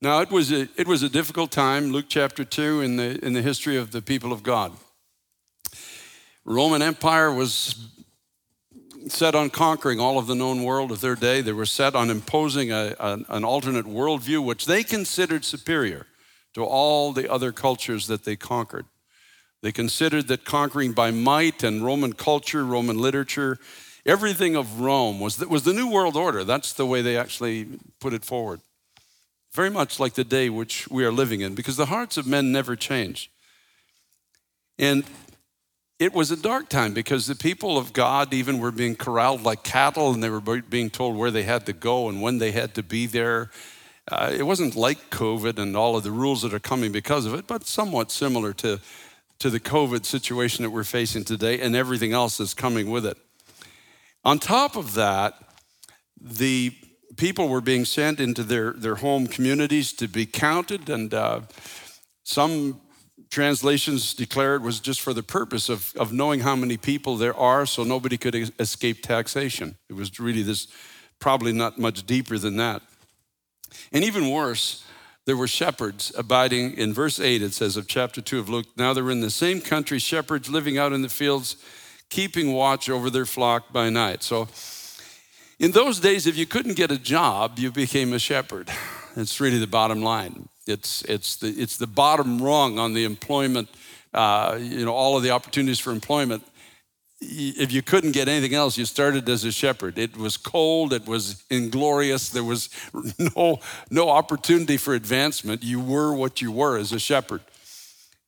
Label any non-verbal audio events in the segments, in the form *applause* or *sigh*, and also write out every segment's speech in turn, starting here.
Now, it was a, it was a difficult time, Luke chapter 2, in the, in the history of the people of God. Roman Empire was set on conquering all of the known world of their day. They were set on imposing a, a, an alternate worldview, which they considered superior to all the other cultures that they conquered. They considered that conquering by might and Roman culture, Roman literature, everything of Rome was, was the new world order. That's the way they actually put it forward. Very much like the day which we are living in, because the hearts of men never change. And it was a dark time because the people of God even were being corralled like cattle and they were being told where they had to go and when they had to be there. Uh, it wasn't like COVID and all of the rules that are coming because of it, but somewhat similar to, to the COVID situation that we're facing today and everything else that's coming with it. On top of that, the people were being sent into their, their home communities to be counted, and uh, some translations declare it was just for the purpose of, of knowing how many people there are so nobody could escape taxation. It was really this, probably not much deeper than that. And even worse, there were shepherds abiding in verse 8, it says of chapter 2 of Luke. Now they're in the same country, shepherds living out in the fields, keeping watch over their flock by night. So in those days, if you couldn't get a job, you became a shepherd. It's really the bottom line. It's, it's, the, it's the bottom rung on the employment, uh, you know, all of the opportunities for employment. If you couldn't get anything else, you started as a shepherd. It was cold, it was inglorious, there was *laughs* no, no opportunity for advancement. You were what you were as a shepherd.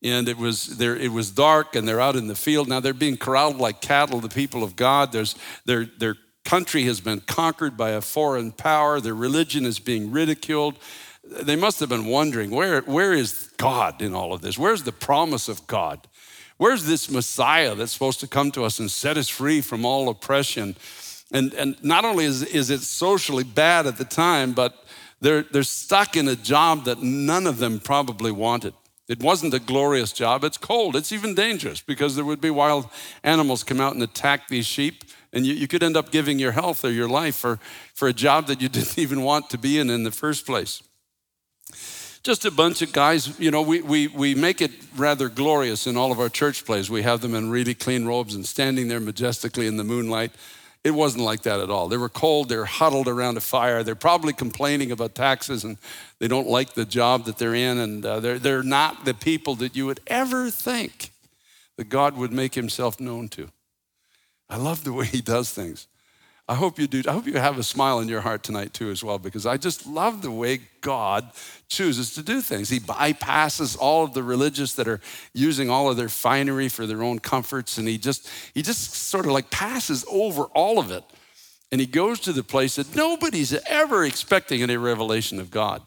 And it was there, it was dark, and they're out in the field. Now they're being corralled like cattle, the people of God. There's, their, their country has been conquered by a foreign power, their religion is being ridiculed they must have been wondering where, where is God in all of this? Where's the promise of God? Where's this Messiah that's supposed to come to us and set us free from all oppression? And, and not only is, is it socially bad at the time, but they're, they're stuck in a job that none of them probably wanted. It wasn't a glorious job. It's cold. It's even dangerous because there would be wild animals come out and attack these sheep. And you, you could end up giving your health or your life for, for a job that you *laughs* didn't even want to be in in the first place just a bunch of guys. You know, we, we, we make it rather glorious in all of our church plays. We have them in really clean robes and standing there majestically in the moonlight. It wasn't like that at all. They were cold, they're huddled around a fire. They're probably complaining about taxes and they don't like the job that they're in, and uh, they're, they're not the people that you would ever think that God would make himself known to. I love the way he does things. I hope you do. I hope you have a smile in your heart tonight too, as well, because I just love the way God chooses to do things. He bypasses all of the religious that are using all of their finery for their own comforts, and he just he just sort of like passes over all of it, and he goes to the place that nobody's ever expecting any revelation of God.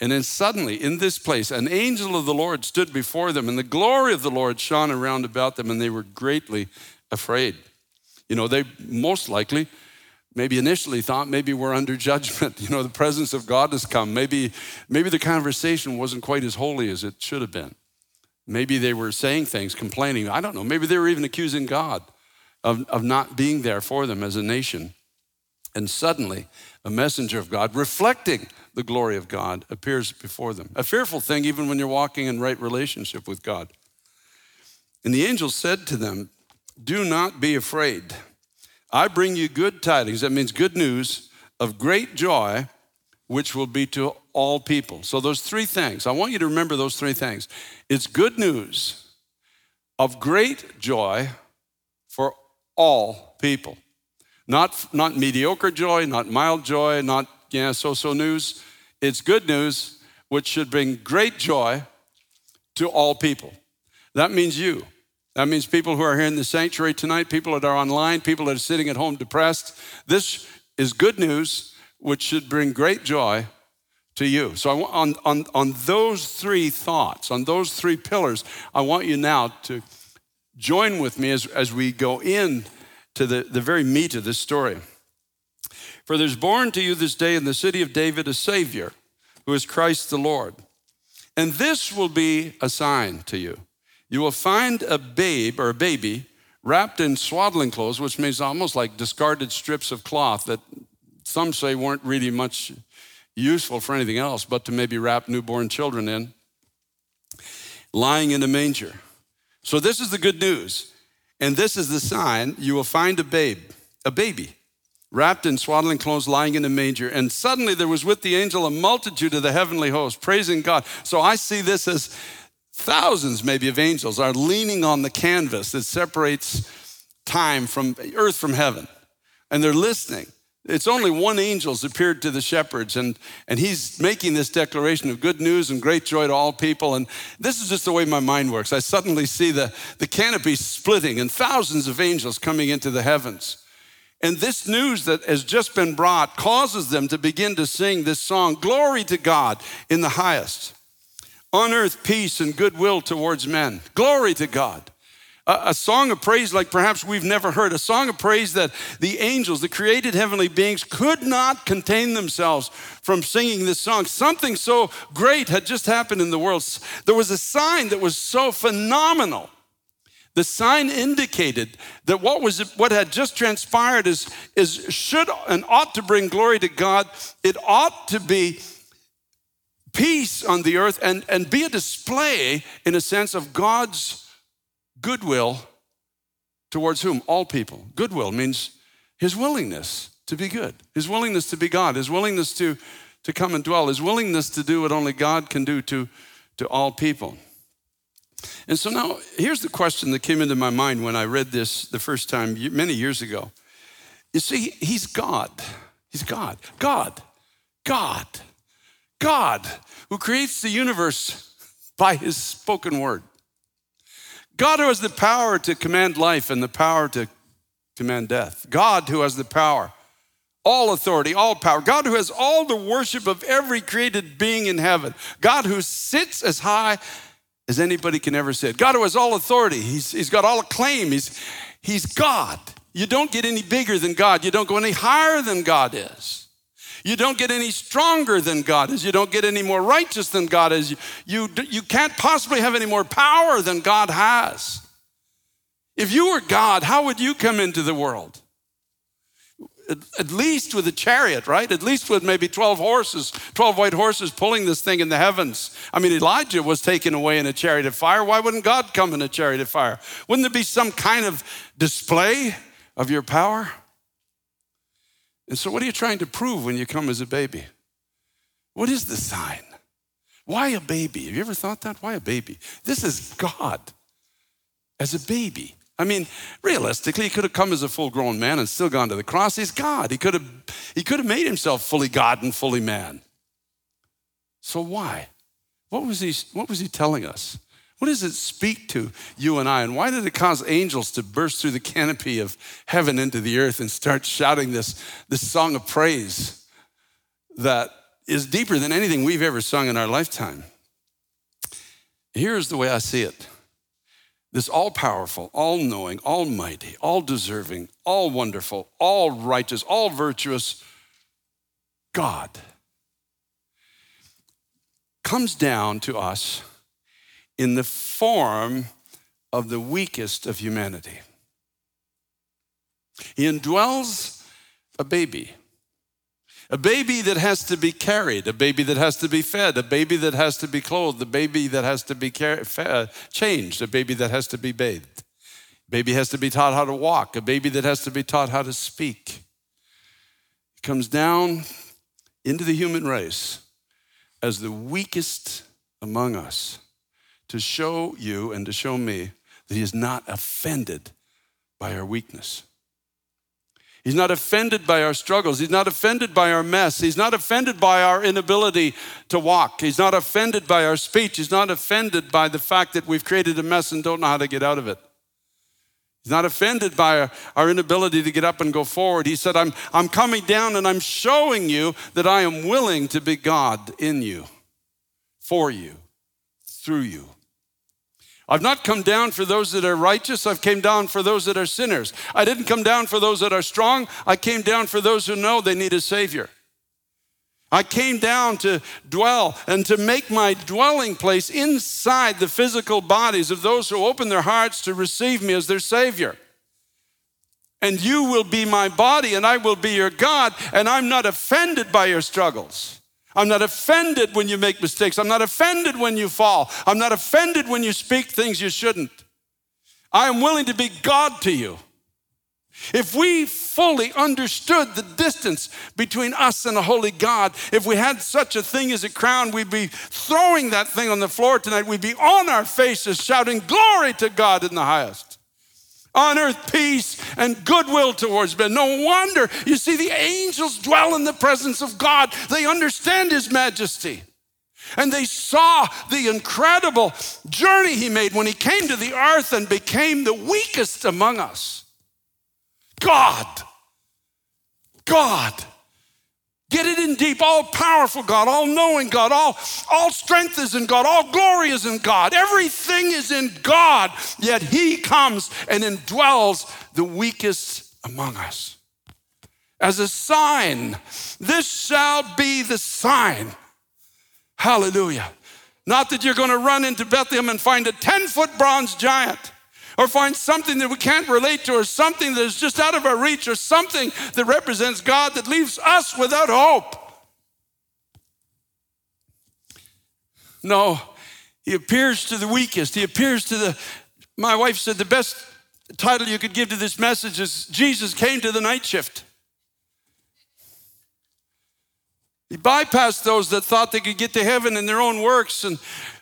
And then suddenly, in this place, an angel of the Lord stood before them, and the glory of the Lord shone around about them, and they were greatly afraid. You know, they most likely, maybe initially thought maybe we're under judgment. *laughs* You know, the presence of God has come. Maybe, maybe the conversation wasn't quite as holy as it should have been. Maybe they were saying things, complaining. I don't know. Maybe they were even accusing God of, of not being there for them as a nation. And suddenly, a messenger of God, reflecting the glory of God, appears before them. A fearful thing, even when you're walking in right relationship with God. And the angel said to them, do not be afraid. I bring you good tidings. That means good news of great joy, which will be to all people. So, those three things, I want you to remember those three things. It's good news of great joy for all people. Not, not mediocre joy, not mild joy, not yeah, so so news. It's good news, which should bring great joy to all people. That means you. That means people who are here in the sanctuary tonight, people that are online, people that are sitting at home depressed. This is good news, which should bring great joy to you. So, on, on, on those three thoughts, on those three pillars, I want you now to join with me as, as we go in to the, the very meat of this story. For there's born to you this day in the city of David a Savior, who is Christ the Lord. And this will be a sign to you you will find a babe or a baby wrapped in swaddling clothes, which means almost like discarded strips of cloth that some say weren't really much useful for anything else but to maybe wrap newborn children in, lying in a manger. So, this is the good news. And this is the sign you will find a babe, a baby, wrapped in swaddling clothes, lying in a manger. And suddenly there was with the angel a multitude of the heavenly host, praising God. So, I see this as thousands, maybe, of angels are leaning on the canvas that separates time from earth from heaven. And they're listening. It's only one angel's appeared to the shepherds, and, and he's making this declaration of good news and great joy to all people. And this is just the way my mind works. I suddenly see the, the canopy splitting and thousands of angels coming into the heavens. And this news that has just been brought causes them to begin to sing this song Glory to God in the highest. On earth, peace and goodwill towards men. Glory to God a, song of praise like perhaps we've never heard, a song of praise that the angels, the created heavenly beings, could not contain themselves from singing this song. Something so great had just happened in the world. There was a sign that was so phenomenal. The sign indicated that what was what had just transpired is, is should and ought to bring glory to God. It ought to be peace on the earth and, and be a display, in a sense, of God's goodwill towards whom? All people. Goodwill means his willingness to be good, his willingness to be God, his willingness to, to come and dwell, his willingness to do what only God can do to, to all people. And so now, here's the question that came into my mind when I read this the first time many years ago. You see, he's God. He's God. God. God. God who creates the universe by his spoken word. God who has the power to command life and the power to command death. God who has the power, all authority, all power. God who has all the worship of every created being in heaven. God who sits as high as anybody can ever sit. God who has all authority. He's, he's got all acclaim. He's, he's God. You don't get any bigger than God. You don't go any higher than God is. You don't get any stronger than God is. You don't get any more righteous than God is. You, you, you can't possibly have any more power than God has. If you were God, how would you come into the world? At, at least with a chariot, right? At least with maybe 12 horses, 12 white horses pulling this thing in the heavens. I mean, Elijah was taken away in a chariot of fire. Why wouldn't God come in a chariot of fire? Wouldn't there be some kind of display of your power? And so, what are you trying to prove when you come as a baby? What is the sign? Why a baby? Have you ever thought that? Why a baby? This is God as a baby. I mean, realistically, he could have come as a full grown man and still gone to the cross. He's God. He could have, he could have made himself fully God and fully man. So why? What was he, what was he telling us? What does it speak to you and I? And why did it cause angels to burst through the canopy of heaven into the earth and start shouting this, this song of praise that is deeper than anything we've ever sung in our lifetime? Here's the way I see it this all powerful, all knowing, almighty, all deserving, all wonderful, all righteous, all virtuous God comes down to us in the form of the weakest of humanity. He indwells a baby, a baby that has to be carried, a baby that has to be fed, a baby that has to be clothed, a baby that has to be car- fed, changed, a baby that has to be bathed. A baby has to be taught how to walk, a baby that has to be taught how to speak. He comes down into the human race as the weakest among us to show you and to show me that He is not offended by our weakness. He's not offended by our struggles. He's not offended by our mess. He's not offended by our inability to walk. He's not offended by our speech. He's not offended by the fact that we've created a mess and don't know how to get out of it. He's not offended by our, inability to get up and go forward. He said, I'm, I'm coming down and I'm showing you that I am willing to be God in you, for you, through you. I've not come down for those that are righteous, I've came down for those that are sinners. I didn't come down for those that are strong, I came down for those who know they need a Savior. I came down to dwell and to make my dwelling place inside the physical bodies of those who open their hearts to receive me as their Savior. And you will be my body, and I will be your God, and I'm not offended by your struggles. I'm not offended when you make mistakes. I'm not offended when you fall. I'm not offended when you speak things you shouldn't. I am willing to be God to you. If we fully understood the distance between us and a holy God, if we had such a thing as a crown, we'd be throwing that thing on the floor tonight. We'd be on our faces shouting, Glory to God in the highest. On earth, peace and goodwill towards men. No wonder you see the angels dwell in the presence of God, they understand His majesty. And they saw the incredible journey he made when he came to the earth and became the weakest among us. God. God. Get it in deep, all powerful God, all knowing God, all, all strength is in God, all glory is in God, everything is in God, yet He comes and indwells the weakest among us. As a sign, this shall be the sign. Hallelujah. Not that you're going to run into Bethlehem and find a 10 foot bronze giant or find something that we can't relate to, or something that is just out of our reach, or something that represents God that leaves us without hope. No, he appears to the weakest. He appears to the, my wife said, the best title you could give to this message is Jesus came to the night shift. He bypassed those that thought they could get to heaven in their own works and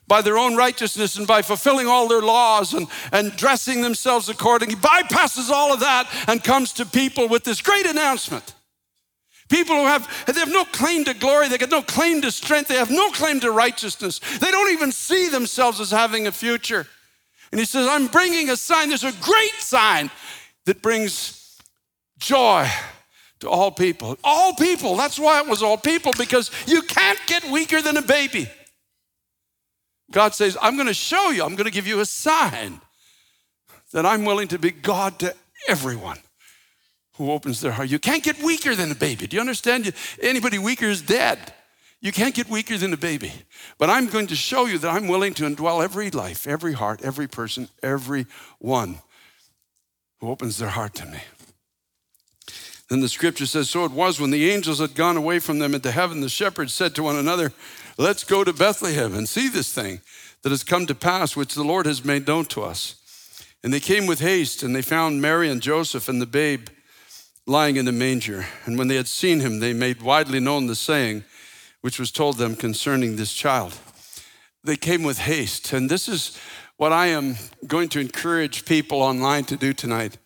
by their own righteousness and by fulfilling all their laws and, and dressing themselves accordingly. He bypasses all of that and comes to people with this great announcement. People who have, they have no claim to glory, they have no claim to strength, they have no claim to righteousness. They don't even see themselves as having a future. And he says, I'm bringing a sign. There's a great sign that brings joy to all people. All people. That's why it was all people, because you can't get weaker than a baby. God says, I'm going to show you, I'm going to give you a sign that I'm willing to be God to everyone who opens their heart. You can't get weaker than a baby. Do you understand? Anybody weaker is dead. You can't get weaker than a baby. But I'm going to show you that I'm willing to indwell every life, every heart, every person, every one who opens their heart to me. Then the scripture says, So it was when the angels had gone away from them into heaven, the shepherds said to one another, Let's go to Bethlehem and see this thing that has come to pass, which the Lord has made known to us. And they came with haste, and they found Mary and Joseph and the babe lying in the manger. And when they had seen him, they made widely known the saying which was told them concerning this child. They came with haste. And this is what I am going to encourage people online to do tonight.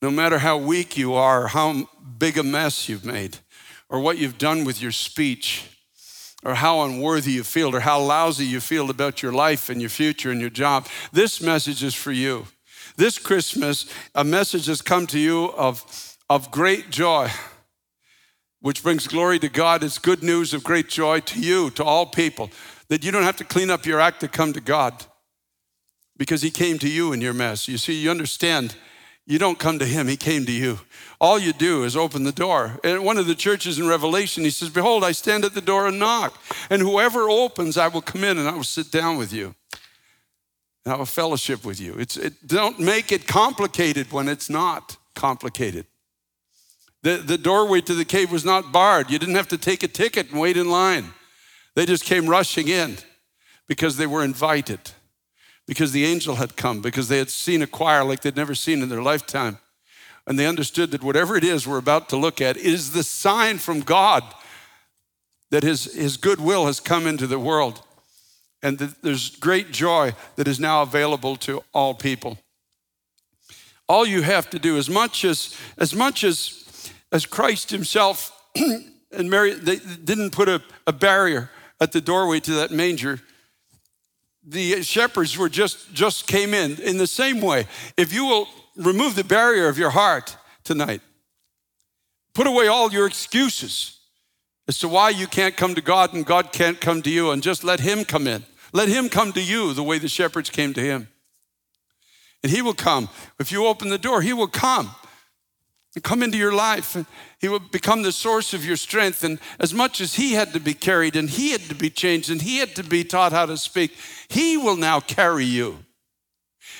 No matter how weak you are, how big a mess you've made, or what you've done with your speech, or how unworthy you feel or how lousy you feel about your life and your future and your job, this message is for you. This Christmas, a message has come to you of, of great joy, which brings glory to God. It's good news of great joy to you, to all people, that you don't have to clean up your act to come to God because He came to you in your mess. You see, you understand, you don't come to Him, He came to you. All you do is open the door. And one of the churches in Revelation, he says, Behold, I stand at the door and knock. And whoever opens, I will come in and I will sit down with you. And I will fellowship with you. It's, it, don't make it complicated when it's not complicated. The, the doorway to the cave was not barred. You didn't have to take a ticket and wait in line. They just came rushing in because they were invited, because the angel had come, because they had seen a choir like they'd never seen in their lifetime and they understood that whatever it is we're about to look at is the sign from God that his, his goodwill has come into the world and that there's great joy that is now available to all people. All you have to do, as much as as much as as Christ Himself *clears throat* and Mary, they didn't put a, a barrier at the doorway to that manger. The shepherds were just just came in in the same way. If you will remove the barrier of your heart tonight. Put away all your excuses as to why you can't come to God and God can't come to you, and just let Him come in. Let Him come to you the way the shepherds came to Him. And He will come. If you open the door, He will come and come into your life. He will become the source of your strength. And as much as He had to be carried and He had to be changed and He had to be taught how to speak, He will now carry you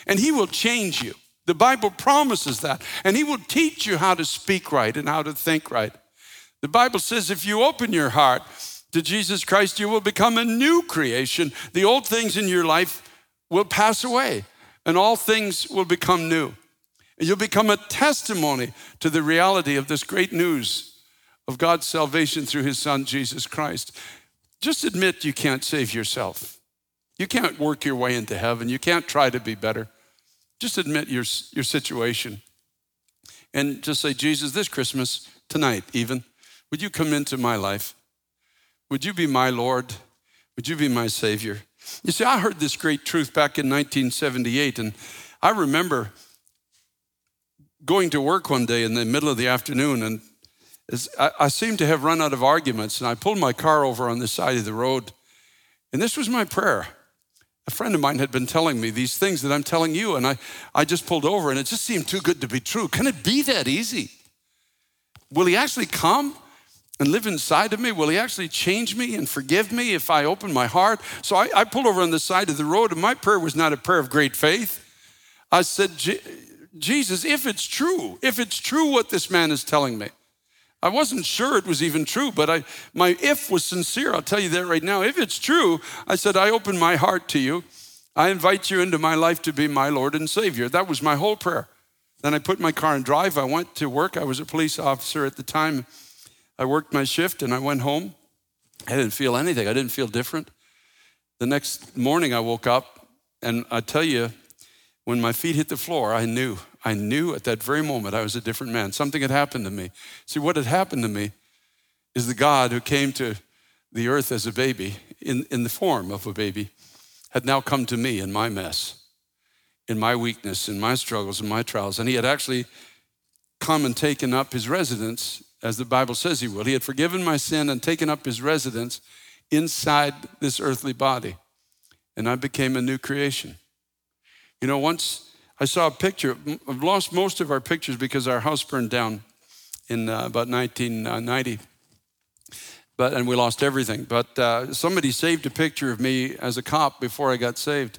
and He will change you. The Bible promises that. And He will teach you how to speak right and how to think right. The Bible says if you open your heart, to Jesus Christ, you will become a new creation. The old things in your life will pass away, and all things will become new. And you'll become a testimony to the reality of this great news of God's salvation through his son, Jesus Christ. Just admit you can't save yourself. You can't work your way into heaven. You can't try to be better. Just admit your, your situation. And just say, Jesus, this Christmas, tonight even, would you come into my life? Would you be my Lord? Would you be my Savior? You see, I heard this great truth back in 1978, and I remember going to work one day in the middle of the afternoon, and I, I seemed to have run out of arguments, and I pulled my car over on the side of the road, and this was my prayer. A friend of mine had been telling me these things that I'm telling you, and I, I just pulled over, and it just seemed too good to be true. Can it be that easy? Will he actually come and live inside of me? Will he actually change me and forgive me if I open my heart? So I, I pulled over on the side of the road, and my prayer was not a prayer of great faith. I said, Jesus, if it's true, if it's true what this man is telling me, I wasn't sure it was even true, but I, my if was sincere. I'll tell you that right now. If it's true, I said, I open my heart to you. I invite you into my life to be my Lord and Savior. That was my whole prayer. Then I put my car in drive. I went to work. I was a police officer at the time. I worked my shift and I went home. I didn't feel anything. I didn't feel different. The next morning I woke up and I tell you, when my feet hit the floor, I knew. I knew at that very moment I was a different man. Something had happened to me. See, what had happened to me is the God who came to the earth as a baby, in, in the form of a baby, had now come to me in my mess, in my weakness, in my struggles, in my trials. And he had actually come and taken up his residence, as the Bible says he will. He had forgiven my sin and taken up his residence inside this earthly body. And I became a new creation. You know, once I saw a picture, I've lost most of our pictures because our house burned down in uh, about 1990. But, and we lost everything. But uh, somebody saved a picture of me as a cop before I got saved.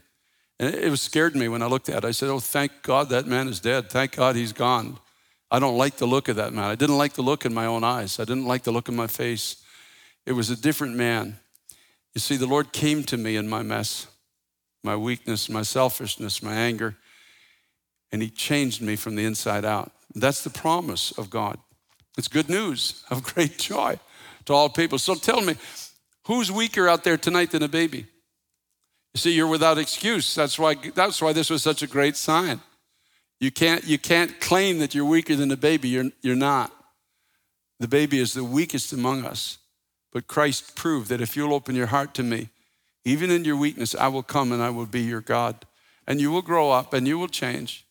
And it, it scared me when I looked at it. I said, Oh, thank God that man is dead. Thank God he's gone. I don't like the look of that man. I didn't like the look in my own eyes. I didn't like the look in my face. It was a different man. You see, the Lord came to me in my mess my weakness, my selfishness, my anger, and He changed me from the inside out. That's the promise of God. It's good news *laughs* of great joy to all people. So tell me, who's weaker out there tonight than a baby? You see, you're without excuse. That's why, that's why this was such a great sign. You can't, you can't claim that you're weaker than a baby. You're, you're not. The baby is the weakest among us. But Christ proved that if you'll open your heart to me, even in your weakness, I will come and I will be your God. And you will grow up and you will change.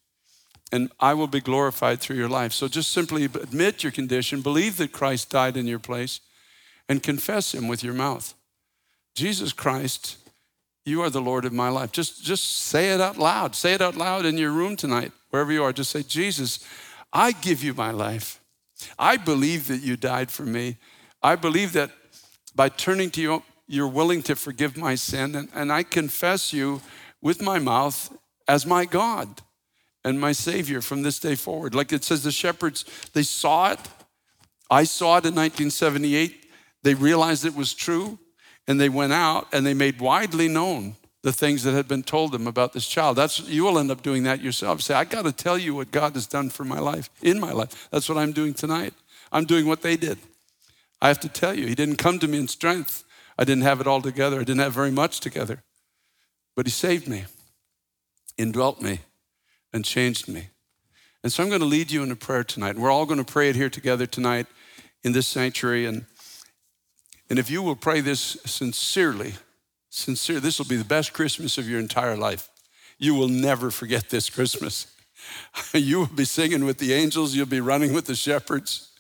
And I will be glorified through your life. So just simply admit your condition, believe that Christ died in your place, and confess him with your mouth. Jesus Christ, you are the Lord of my life. Just, just say it out loud. Say it out loud in your room tonight, wherever you are. Just say, Jesus, I give you my life. I believe that you died for me. I believe that by turning to you, you're willing to forgive my sin, and, and I confess you with my mouth as my God and my Savior from this day forward. Like it says, the shepherds, they saw it. I saw it in 1978. They realized it was true, and they went out and they made widely known the things that had been told them about this child. That's you will end up doing that yourself. Say, I got to tell you what God has done for my life, in my life. That's what I'm doing tonight. I'm doing what they did. I have to tell you, He didn't come to me in strength. I didn't have it all together. I didn't have very much together. But He saved me, indwelt me, and changed me. And so I'm going to lead you in a prayer tonight. We're all going to pray it here together tonight in this sanctuary. And, and if you will pray this sincerely, sincere, this will be the best Christmas of your entire life. You will never forget this Christmas. *laughs* you will be singing with the angels, you'll be running with the shepherds,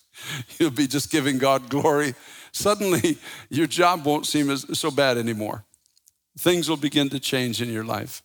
you'll be just giving God glory suddenly *laughs* your job won't seem as, so bad anymore. Things will begin to change in your life.